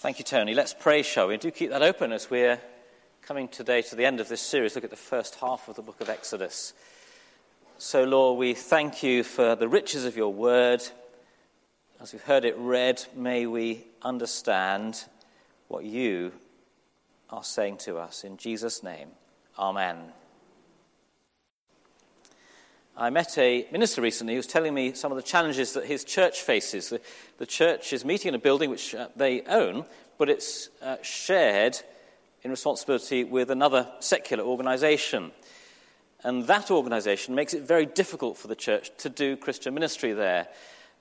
Thank you, Tony. Let's pray, shall we? Do keep that open as we're coming today to the end of this series. Look at the first half of the book of Exodus. So, Lord, we thank you for the riches of your word. As we've heard it read, may we understand what you are saying to us. In Jesus' name, Amen. I met a minister recently who was telling me some of the challenges that his church faces. The, the church is meeting in a building which uh, they own, but it's uh, shared in responsibility with another secular organization. And that organization makes it very difficult for the church to do Christian ministry there.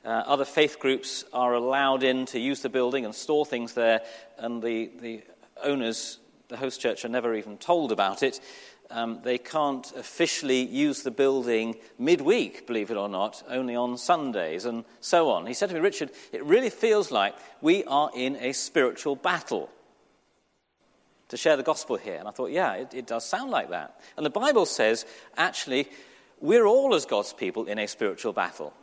Uh, other faith groups are allowed in to use the building and store things there, and the, the owners, the host church, are never even told about it um, they can't officially use the building midweek, believe it or not, only on Sundays and so on. He said to me, Richard, it really feels like we are in a spiritual battle to share the gospel here. And I thought, yeah, it, it does sound like that. And the Bible says, actually, we're all as God's people in a spiritual battle.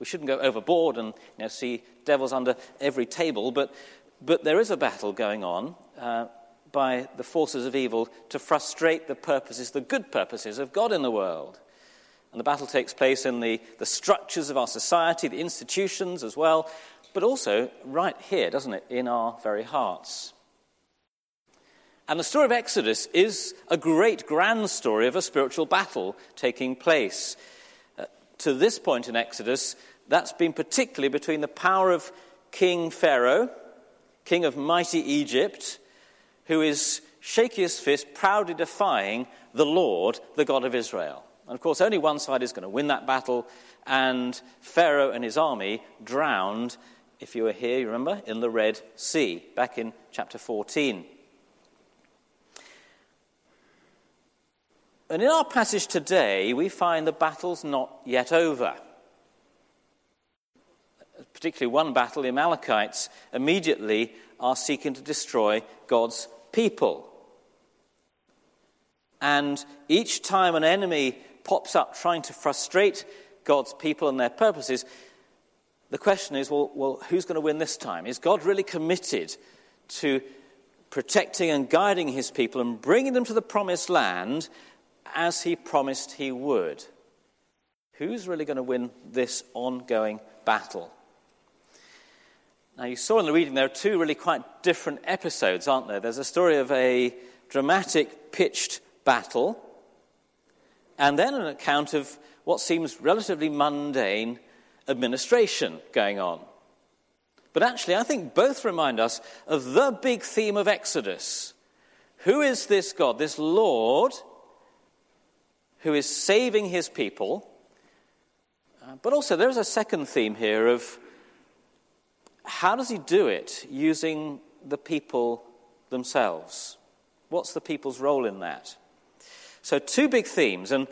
We shouldn't go overboard and you know, see devils under every table, but, but there is a battle going on. Uh, by the forces of evil to frustrate the purposes, the good purposes of God in the world. And the battle takes place in the, the structures of our society, the institutions as well, but also right here, doesn't it, in our very hearts. And the story of Exodus is a great, grand story of a spiritual battle taking place. Uh, to this point in Exodus, that's been particularly between the power of King Pharaoh, king of mighty Egypt, who is shaking his fist, proudly defying the Lord, the God of Israel. And of course, only one side is going to win that battle, and Pharaoh and his army drowned, if you were here, you remember, in the Red Sea, back in chapter 14. And in our passage today, we find the battle's not yet over. Particularly one battle, the Amalekites immediately are seeking to destroy God's people. And each time an enemy pops up trying to frustrate God's people and their purposes, the question is well, well who's going to win this time? Is God really committed to protecting and guiding his people and bringing them to the promised land as he promised he would? Who's really going to win this ongoing battle? Now, you saw in the reading there are two really quite different episodes, aren't there? There's a story of a dramatic pitched battle, and then an account of what seems relatively mundane administration going on. But actually, I think both remind us of the big theme of Exodus. Who is this God, this Lord, who is saving his people? Uh, but also, there is a second theme here of how does he do it using the people themselves? What's the people's role in that? So, two big themes, and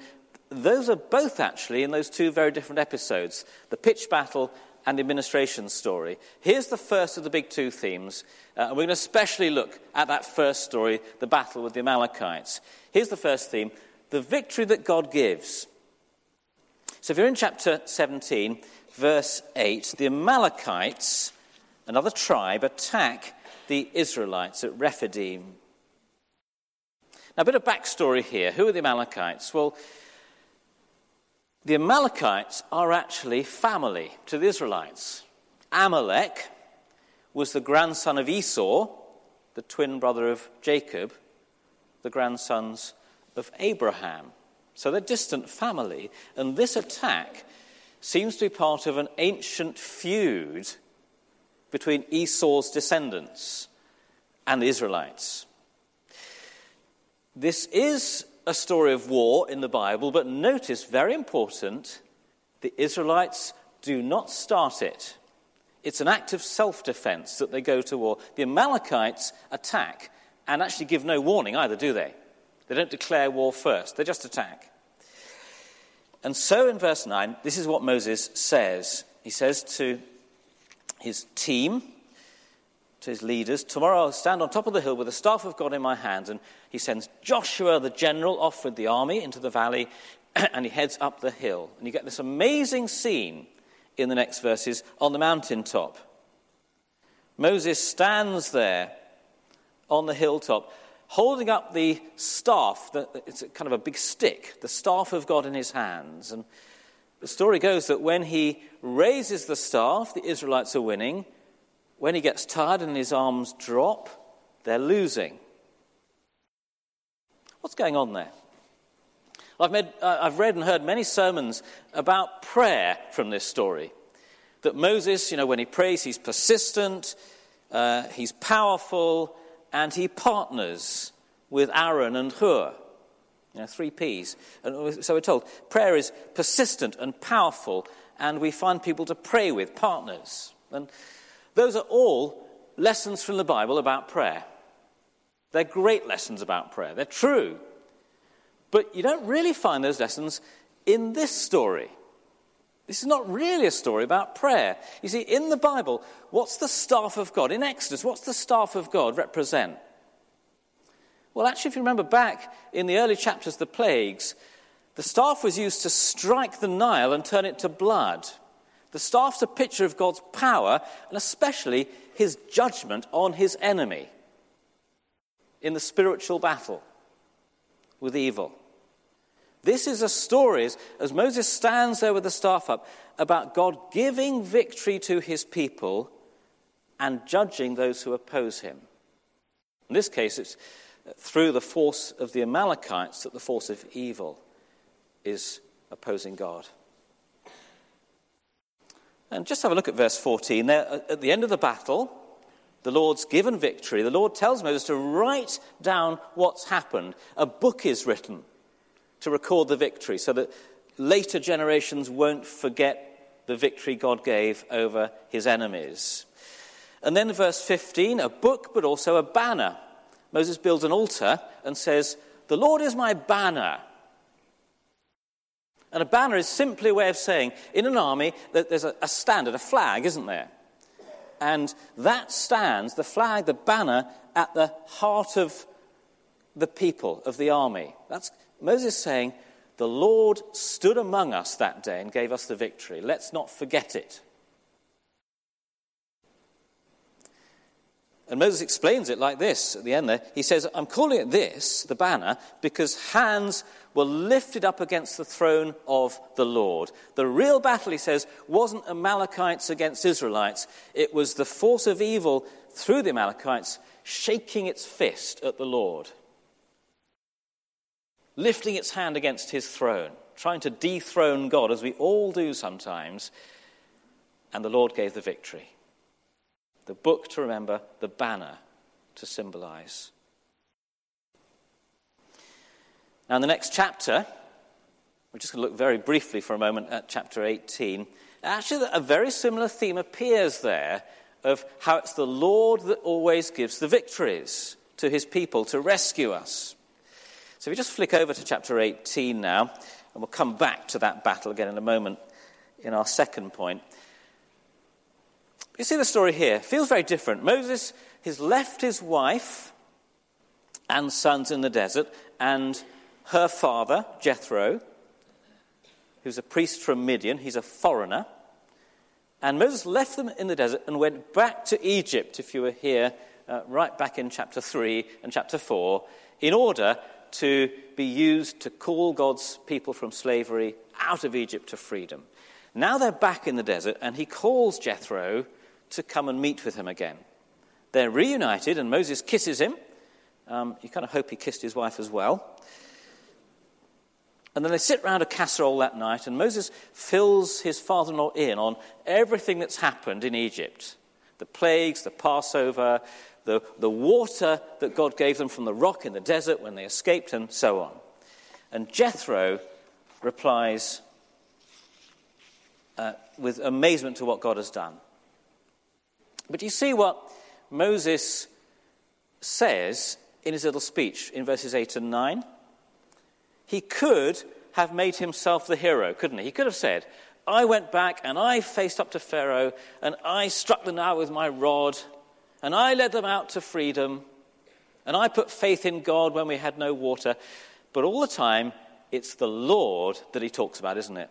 those are both actually in those two very different episodes the pitch battle and the administration story. Here's the first of the big two themes, uh, and we're going to especially look at that first story, the battle with the Amalekites. Here's the first theme the victory that God gives. So, if you're in chapter 17, verse 8, the Amalekites another tribe, attack the Israelites at Rephidim. Now, a bit of backstory here. Who are the Amalekites? Well, the Amalekites are actually family to the Israelites. Amalek was the grandson of Esau, the twin brother of Jacob, the grandsons of Abraham. So they're distant family. And this attack seems to be part of an ancient feud between Esau's descendants and the Israelites. This is a story of war in the Bible, but notice, very important, the Israelites do not start it. It's an act of self defense that they go to war. The Amalekites attack and actually give no warning either, do they? They don't declare war first, they just attack. And so in verse 9, this is what Moses says. He says to his team, to his leaders, Tomorrow I'll stand on top of the hill with the staff of God in my hands. And he sends Joshua, the general, off with the army into the valley, and he heads up the hill. And you get this amazing scene in the next verses on the mountaintop. Moses stands there on the hilltop, holding up the staff. It's kind of a big stick, the staff of God in his hands. And the story goes that when he raises the staff, the Israelites are winning. When he gets tired and his arms drop, they're losing. What's going on there? I've, made, uh, I've read and heard many sermons about prayer from this story. That Moses, you know, when he prays, he's persistent, uh, he's powerful, and he partners with Aaron and Hur. You know, three P's. And so we're told prayer is persistent and powerful, and we find people to pray with, partners. And those are all lessons from the Bible about prayer. They're great lessons about prayer. They're true. But you don't really find those lessons in this story. This is not really a story about prayer. You see, in the Bible, what's the staff of God? In Exodus, what's the staff of God represent? Well, actually, if you remember back in the early chapters, the plagues, the staff was used to strike the Nile and turn it to blood. The staff's a picture of God's power and especially his judgment on his enemy in the spiritual battle with evil. This is a story, as Moses stands there with the staff up, about God giving victory to his people and judging those who oppose him. In this case, it's through the force of the Amalekites that the force of evil is opposing God. And just have a look at verse 14. There, at the end of the battle, the Lord's given victory. The Lord tells Moses to write down what's happened. A book is written to record the victory so that later generations won't forget the victory God gave over his enemies. And then verse 15, a book but also a banner. Moses builds an altar and says, The Lord is my banner. And a banner is simply a way of saying, in an army, that there's a, a standard, a flag, isn't there? And that stands, the flag, the banner, at the heart of the people, of the army. That's Moses saying, The Lord stood among us that day and gave us the victory. Let's not forget it. And Moses explains it like this at the end there. He says, I'm calling it this, the banner, because hands were lifted up against the throne of the Lord. The real battle, he says, wasn't Amalekites against Israelites, it was the force of evil through the Amalekites shaking its fist at the Lord lifting its hand against his throne, trying to dethrone God, as we all do sometimes. And the Lord gave the victory. The book to remember, the banner to symbolize. Now, in the next chapter, we're just going to look very briefly for a moment at chapter 18. Actually, a very similar theme appears there of how it's the Lord that always gives the victories to his people to rescue us. So if we just flick over to chapter 18 now, and we'll come back to that battle again in a moment in our second point. You see the story here. It feels very different. Moses has left his wife and sons in the desert, and her father, Jethro, who's a priest from Midian, he's a foreigner. And Moses left them in the desert and went back to Egypt, if you were here, uh, right back in chapter 3 and chapter 4, in order to be used to call God's people from slavery out of Egypt to freedom. Now they're back in the desert, and he calls Jethro to come and meet with him again. They're reunited, and Moses kisses him. Um, you kind of hope he kissed his wife as well. And then they sit round a casserole that night, and Moses fills his father in law in on everything that's happened in Egypt the plagues, the Passover, the, the water that God gave them from the rock in the desert when they escaped, and so on. And Jethro replies uh, with amazement to what God has done. But you see what Moses says in his little speech in verses 8 and 9? He could have made himself the hero, couldn't he? He could have said, I went back and I faced up to Pharaoh and I struck the Nile with my rod and I led them out to freedom. And I put faith in God when we had no water. But all the time, it's the Lord that he talks about, isn't it?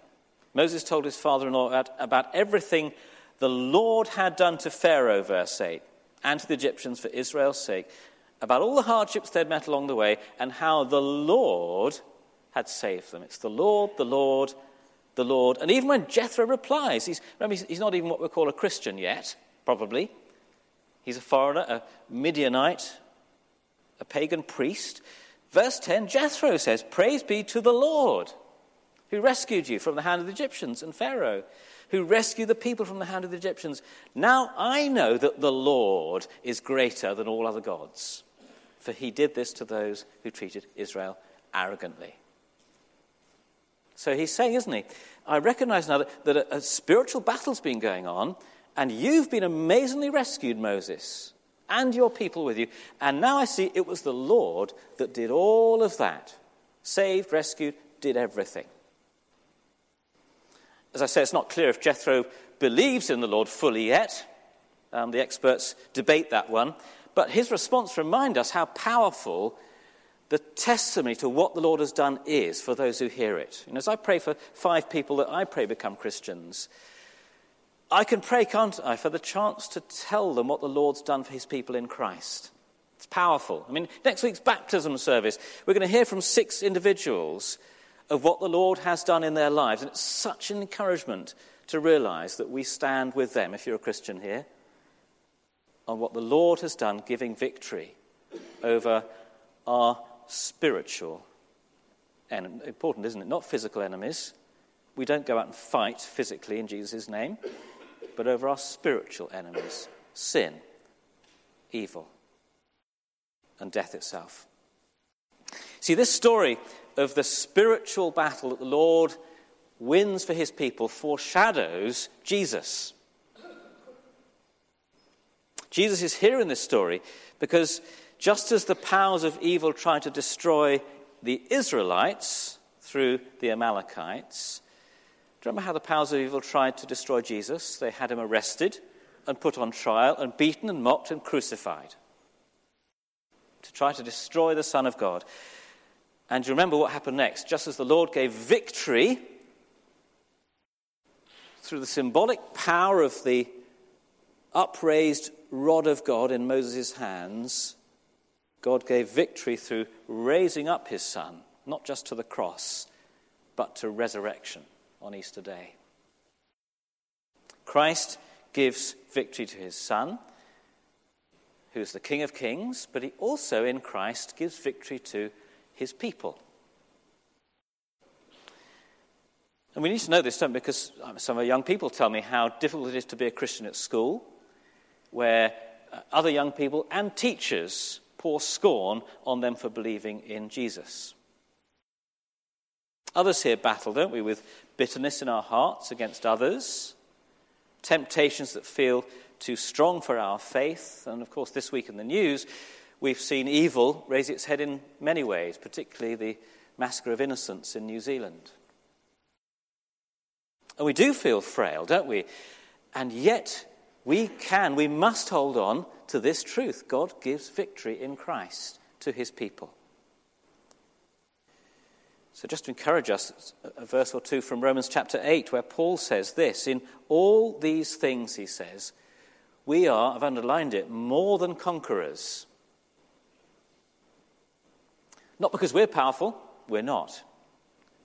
Moses told his father in law about, about everything the Lord had done to Pharaoh, verse 8. and to the Egyptians for Israel's sake about all the hardships they'd met along the way and how the Lord had saved them. It's the Lord, the Lord, the Lord. And even when Jethro replies, he's, remember, he's not even what we call a Christian yet, probably. He's a foreigner, a Midianite, a pagan priest. Verse 10 Jethro says, Praise be to the Lord who rescued you from the hand of the Egyptians and Pharaoh, who rescued the people from the hand of the Egyptians. Now I know that the Lord is greater than all other gods, for he did this to those who treated Israel arrogantly. So he's saying, isn't he? I recognize now that, that a, a spiritual battle's been going on, and you've been amazingly rescued, Moses, and your people with you. And now I see it was the Lord that did all of that saved, rescued, did everything. As I say, it's not clear if Jethro believes in the Lord fully yet. Um, the experts debate that one. But his response reminds us how powerful the testimony to what the Lord has done is for those who hear it. And as I pray for five people that I pray become Christians, I can pray, can't I, for the chance to tell them what the Lord's done for his people in Christ. It's powerful. I mean, next week's baptism service, we're going to hear from six individuals of what the Lord has done in their lives. And it's such an encouragement to realize that we stand with them, if you're a Christian here, on what the Lord has done, giving victory over our spiritual and important, isn't it? Not physical enemies. We don't go out and fight physically in Jesus' name, but over our spiritual enemies sin, evil, and death itself. See, this story of the spiritual battle that the Lord wins for his people foreshadows Jesus. Jesus is here in this story because just as the powers of evil tried to destroy the Israelites through the Amalekites, do you remember how the powers of evil tried to destroy Jesus? They had him arrested and put on trial and beaten and mocked and crucified to try to destroy the Son of God. And you remember what happened next? Just as the Lord gave victory through the symbolic power of the upraised rod of God in Moses' hands, God gave victory through raising up his Son, not just to the cross, but to resurrection on Easter Day. Christ gives victory to his Son, who is the King of Kings, but he also, in Christ, gives victory to his people. And we need to know this, don't we? Because some of our young people tell me how difficult it is to be a Christian at school, where uh, other young people and teachers pour scorn on them for believing in Jesus. Others here battle, don't we, with bitterness in our hearts against others, temptations that feel too strong for our faith. And of course, this week in the news, we've seen evil raise its head in many ways, particularly the massacre of innocents in New Zealand. And we do feel frail, don't we? And yet, we can, we must hold on to this truth God gives victory in Christ to his people. So, just to encourage us, a verse or two from Romans chapter 8, where Paul says this In all these things, he says, we are, I've underlined it, more than conquerors not because we're powerful, we're not,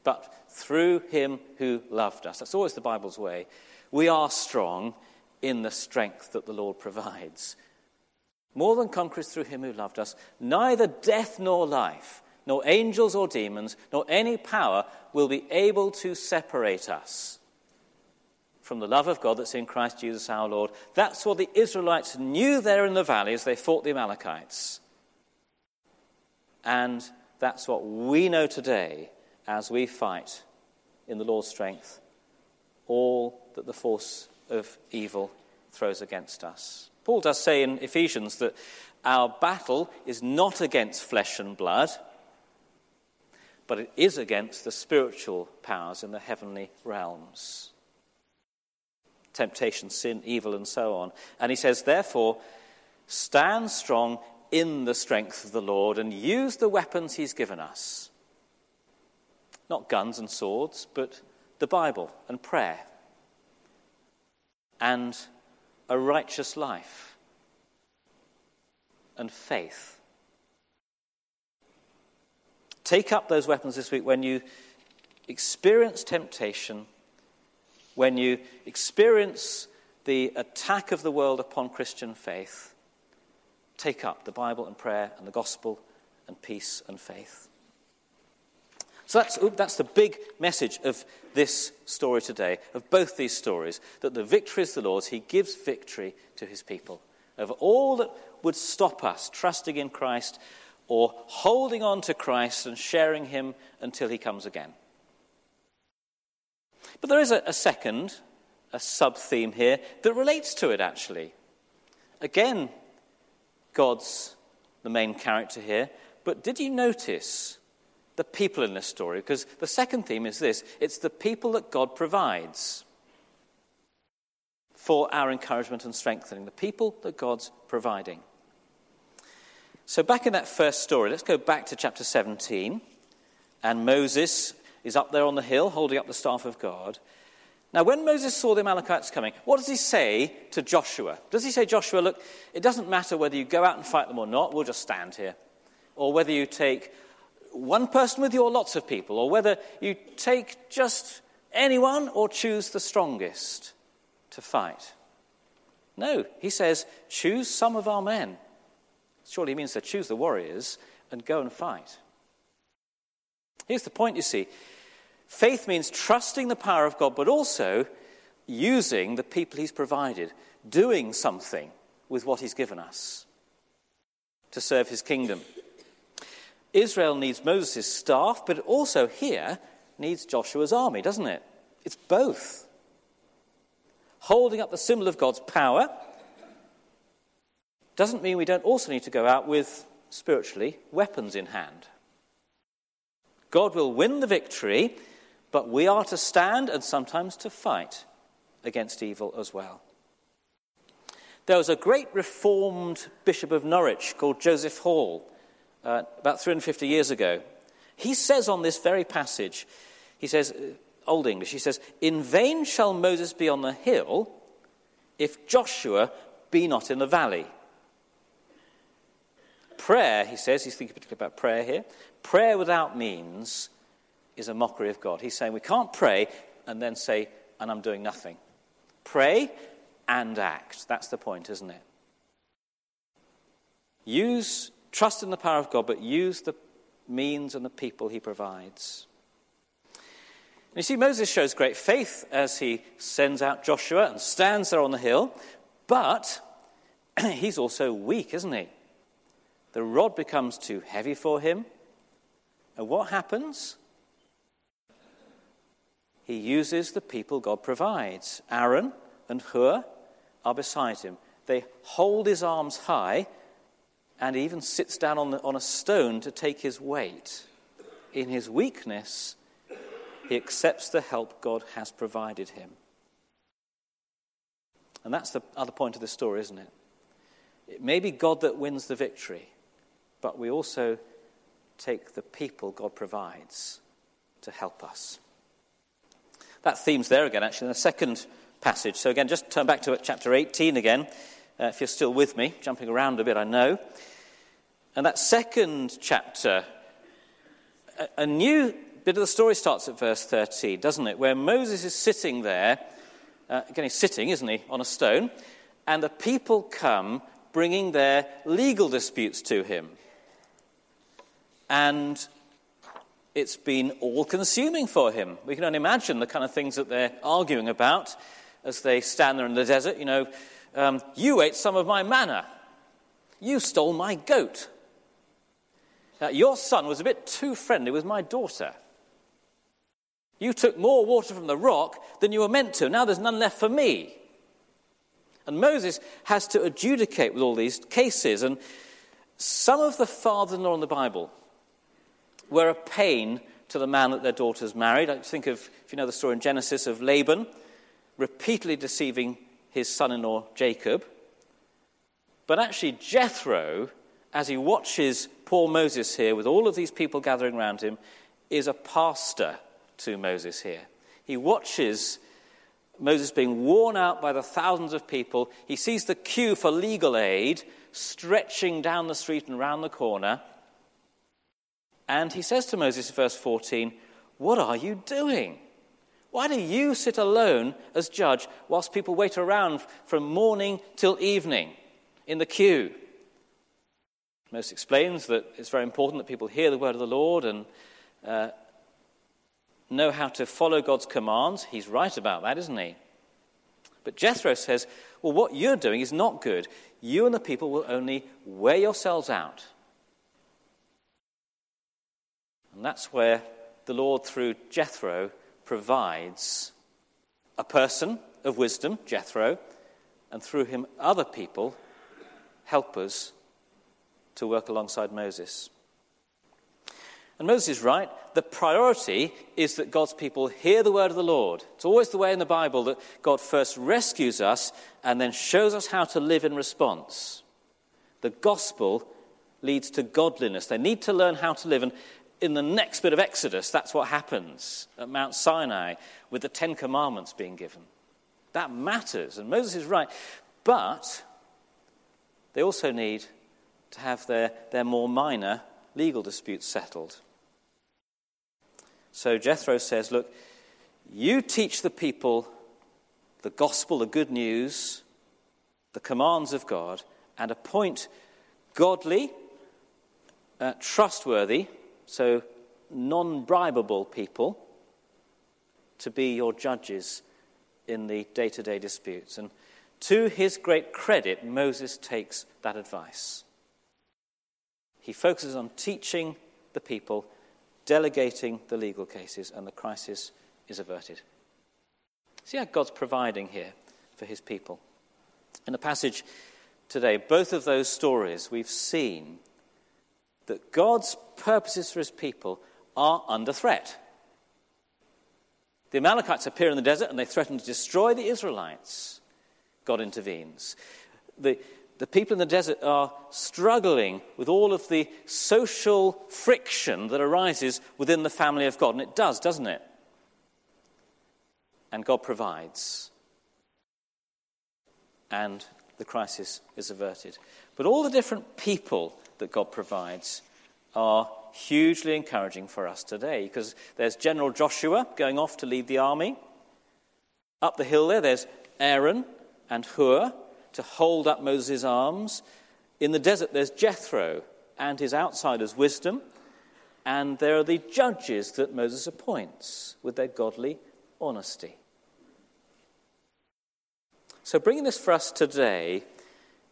but through him who loved us. That's always the Bible's way. We are strong in the strength that the Lord provides. More than conquerors through him who loved us. Neither death nor life, nor angels or demons, nor any power will be able to separate us from the love of God that's in Christ Jesus our Lord. That's what the Israelites knew there in the valley as they fought the Amalekites. And that's what we know today as we fight in the Lord's strength all that the force of evil throws against us. Paul does say in Ephesians that our battle is not against flesh and blood, but it is against the spiritual powers in the heavenly realms temptation, sin, evil, and so on. And he says, therefore, stand strong in the strength of the Lord and use the weapons He's given us. Not guns and swords, but the Bible and prayer and a righteous life and faith. Take up those weapons this week when you experience temptation, when you experience the attack of the world upon Christian faith. Take up the Bible and prayer and the gospel and peace and faith. So that's, that's the big message of this story today, of both these stories, that the victory is the Lord's. He gives victory to his people over all that would stop us trusting in Christ or holding on to Christ and sharing him until he comes again. But there is a, a second, a sub theme here that relates to it actually. Again, God's the main character here, but did you notice the people in this story, because the second theme is this it's the people that God provides for our encouragement and strengthening, the people that God's providing. So, back in that first story, let's go back to chapter 17. And Moses is up there on the hill holding up the staff of God. Now, when Moses saw the Amalekites coming, what does he say to Joshua? Does he say, Joshua, look, it doesn't matter whether you go out and fight them or not, we'll just stand here. Or whether you take one person with you or lots of people, or whether you take just anyone or choose the strongest to fight. No, he says, choose some of our men. Surely he means to choose the warriors and go and fight. Here's the point, you see. Faith means trusting the power of God, but also using the people he's provided, doing something with what he's given us to serve his kingdom. Israel needs Moses' staff, but also here needs Joshua's army, doesn't it? It's both. Holding up the symbol of God's power doesn't mean we don't also need to go out with, spiritually, weapons in hand. God will win the victory, but we are to stand and sometimes to fight against evil as well. There was a great reformed Bishop of Norwich called Joseph Hall uh, about 350 years ago. He says on this very passage, he says, uh, Old English, he says, In vain shall Moses be on the hill if Joshua be not in the valley. Prayer, he says, he's thinking particularly about prayer here. Prayer without means is a mockery of God. He's saying we can't pray and then say, and I'm doing nothing. Pray and act. That's the point, isn't it? Use Trust in the power of God, but use the means and the people he provides. And you see, Moses shows great faith as he sends out Joshua and stands there on the hill, but he's also weak, isn't he? The rod becomes too heavy for him. And what happens? He uses the people God provides. Aaron and Hur are beside him. They hold his arms high and he even sits down on, the, on a stone to take his weight. In his weakness, he accepts the help God has provided him. And that's the other point of the story, isn't it? It may be God that wins the victory, but we also take the people God provides to help us. That theme's there again, actually, in the second passage. So, again, just turn back to chapter 18 again uh, if you're still with me, jumping around a bit, I know. And that second chapter, a, a new bit of the story starts at verse 13, doesn't it? Where Moses is sitting there, uh, again, he's sitting, isn't he, on a stone, and the people come bringing their legal disputes to him. And it's been all consuming for him. We can only imagine the kind of things that they're arguing about as they stand there in the desert. You know, um, you ate some of my manna. You stole my goat. Uh, your son was a bit too friendly with my daughter. You took more water from the rock than you were meant to. Now there's none left for me. And Moses has to adjudicate with all these cases. And some of the fathers in law in the Bible were a pain to the man that their daughters married. I think of, if you know the story in Genesis, of Laban repeatedly deceiving his son in law Jacob. But actually, Jethro, as he watches poor Moses here with all of these people gathering around him, is a pastor to Moses here. He watches Moses being worn out by the thousands of people. He sees the queue for legal aid stretching down the street and round the corner. And he says to Moses verse 14, What are you doing? Why do you sit alone as judge whilst people wait around from morning till evening in the queue? Moses explains that it's very important that people hear the word of the Lord and uh, know how to follow God's commands. He's right about that, isn't he? But Jethro says, Well, what you're doing is not good. You and the people will only wear yourselves out. And that's where the Lord, through Jethro, provides a person of wisdom, Jethro, and through him, other people, helpers, to work alongside Moses. And Moses is right. The priority is that God's people hear the word of the Lord. It's always the way in the Bible that God first rescues us and then shows us how to live in response. The gospel leads to godliness. They need to learn how to live. And in the next bit of Exodus, that's what happens at Mount Sinai with the Ten Commandments being given. That matters. And Moses is right. But they also need to have their, their more minor legal disputes settled. So Jethro says, Look, you teach the people the gospel, the good news, the commands of God, and appoint godly, uh, trustworthy, so non bribable people to be your judges in the day to day disputes. And to his great credit, Moses takes that advice. He focuses on teaching the people, delegating the legal cases, and the crisis is averted. See how God's providing here for his people. In the passage today, both of those stories, we've seen that God's purposes for his people are under threat. The Amalekites appear in the desert and they threaten to destroy the Israelites. God intervenes. The, the people in the desert are struggling with all of the social friction that arises within the family of God. And it does, doesn't it? And God provides. And the crisis is averted. But all the different people that God provides are hugely encouraging for us today because there's General Joshua going off to lead the army. Up the hill there, there's Aaron and Hur to hold up Moses' arms. In the desert, there's Jethro and his outsiders' wisdom. And there are the judges that Moses appoints with their godly honesty. So, bringing this for us today,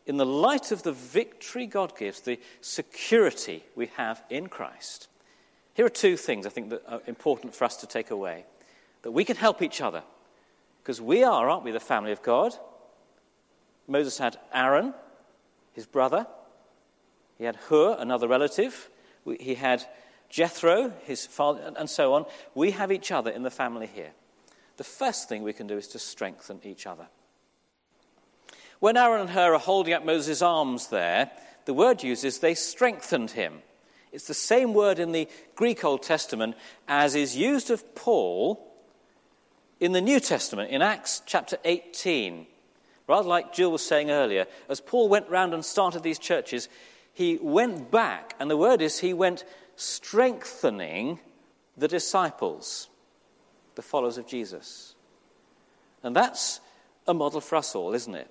in the light of the victory God gives, the security we have in Christ, here are two things I think that are important for us to take away. That we can help each other, because we are, aren't we, the family of God? Moses had Aaron, his brother. He had Hur, another relative. He had Jethro, his father, and so on. We have each other in the family here. The first thing we can do is to strengthen each other. When Aaron and Hur are holding up Moses' arms there, the word uses they strengthened him. It's the same word in the Greek Old Testament as is used of Paul in the New Testament in Acts chapter 18. Rather like Jill was saying earlier, as Paul went round and started these churches, he went back, and the word is he went strengthening the disciples, the followers of Jesus. And that's a model for us all, isn't it?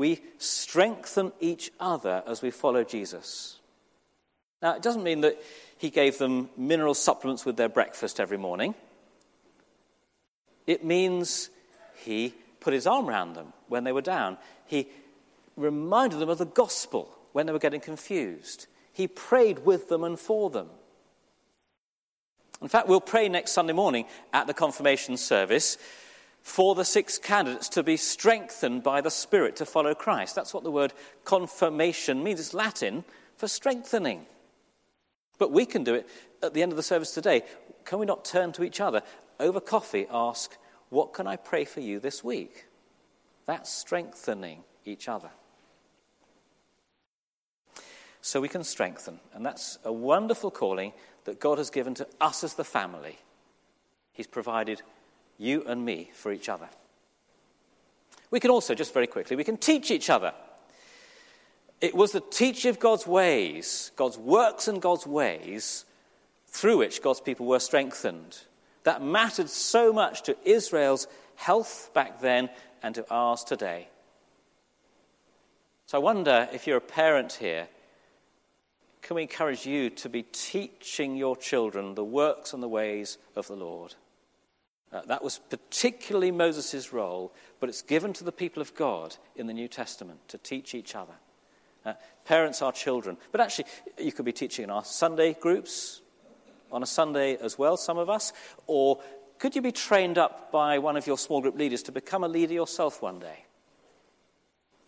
We strengthen each other as we follow Jesus. Now, it doesn't mean that he gave them mineral supplements with their breakfast every morning. It means he put his arm around them when they were down. He reminded them of the gospel when they were getting confused. He prayed with them and for them. In fact, we'll pray next Sunday morning at the confirmation service for the six candidates to be strengthened by the Spirit to follow Christ. That's what the word confirmation means. It's Latin for strengthening. But we can do it at the end of the service today. Can we not turn to each other over coffee, ask, what can I pray for you this week? That's strengthening each other. So we can strengthen. And that's a wonderful calling that God has given to us as the family. He's provided you and me for each other. We can also, just very quickly, we can teach each other. It was the teaching of God's ways, God's works and God's ways, through which God's people were strengthened. That mattered so much to Israel's health back then and to ours today. So I wonder if you're a parent here, can we encourage you to be teaching your children the works and the ways of the Lord? Uh, that was particularly Moses' role, but it's given to the people of God in the New Testament to teach each other. Uh, parents are children. But actually, you could be teaching in our Sunday groups on a Sunday as well, some of us. Or could you be trained up by one of your small group leaders to become a leader yourself one day?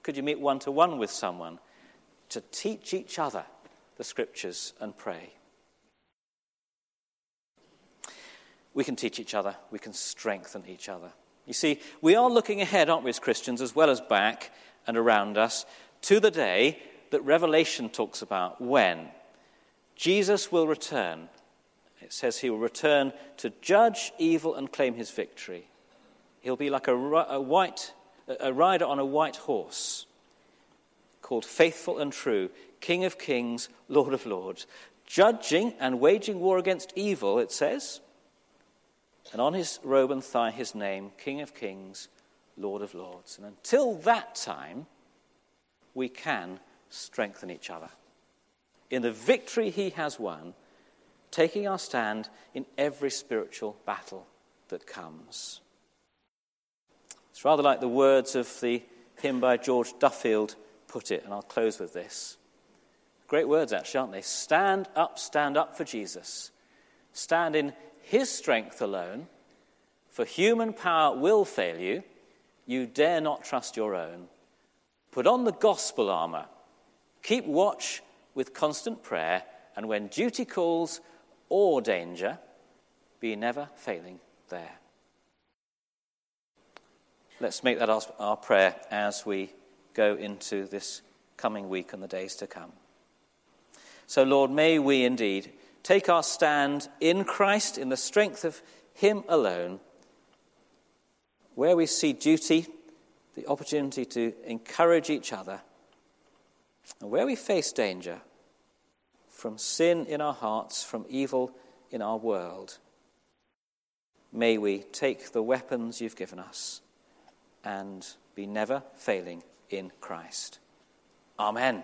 Could you meet one to one with someone to teach each other the scriptures and pray? We can teach each other, we can strengthen each other. You see, we are looking ahead, aren't we, as Christians, as well as back and around us, to the day that Revelation talks about when Jesus will return. It says he will return to judge evil and claim his victory. He'll be like a, a white, a rider on a white horse, called faithful and true, King of kings, Lord of lords, judging and waging war against evil, it says. And on his robe and thigh, his name, King of kings, Lord of lords. And until that time, we can strengthen each other. In the victory he has won, taking our stand in every spiritual battle that comes. It's rather like the words of the hymn by George Duffield put it, and I'll close with this. Great words, actually, aren't they? Stand up, stand up for Jesus. Stand in his strength alone, for human power will fail you. You dare not trust your own. Put on the gospel armor. Keep watch with constant prayer, and when duty calls or danger, be never failing there. Let's make that our prayer as we go into this coming week and the days to come. So, Lord, may we indeed take our stand in Christ, in the strength of Him alone, where we see duty the opportunity to encourage each other. And where we face danger from sin in our hearts, from evil in our world, may we take the weapons you've given us and be never failing in Christ. Amen.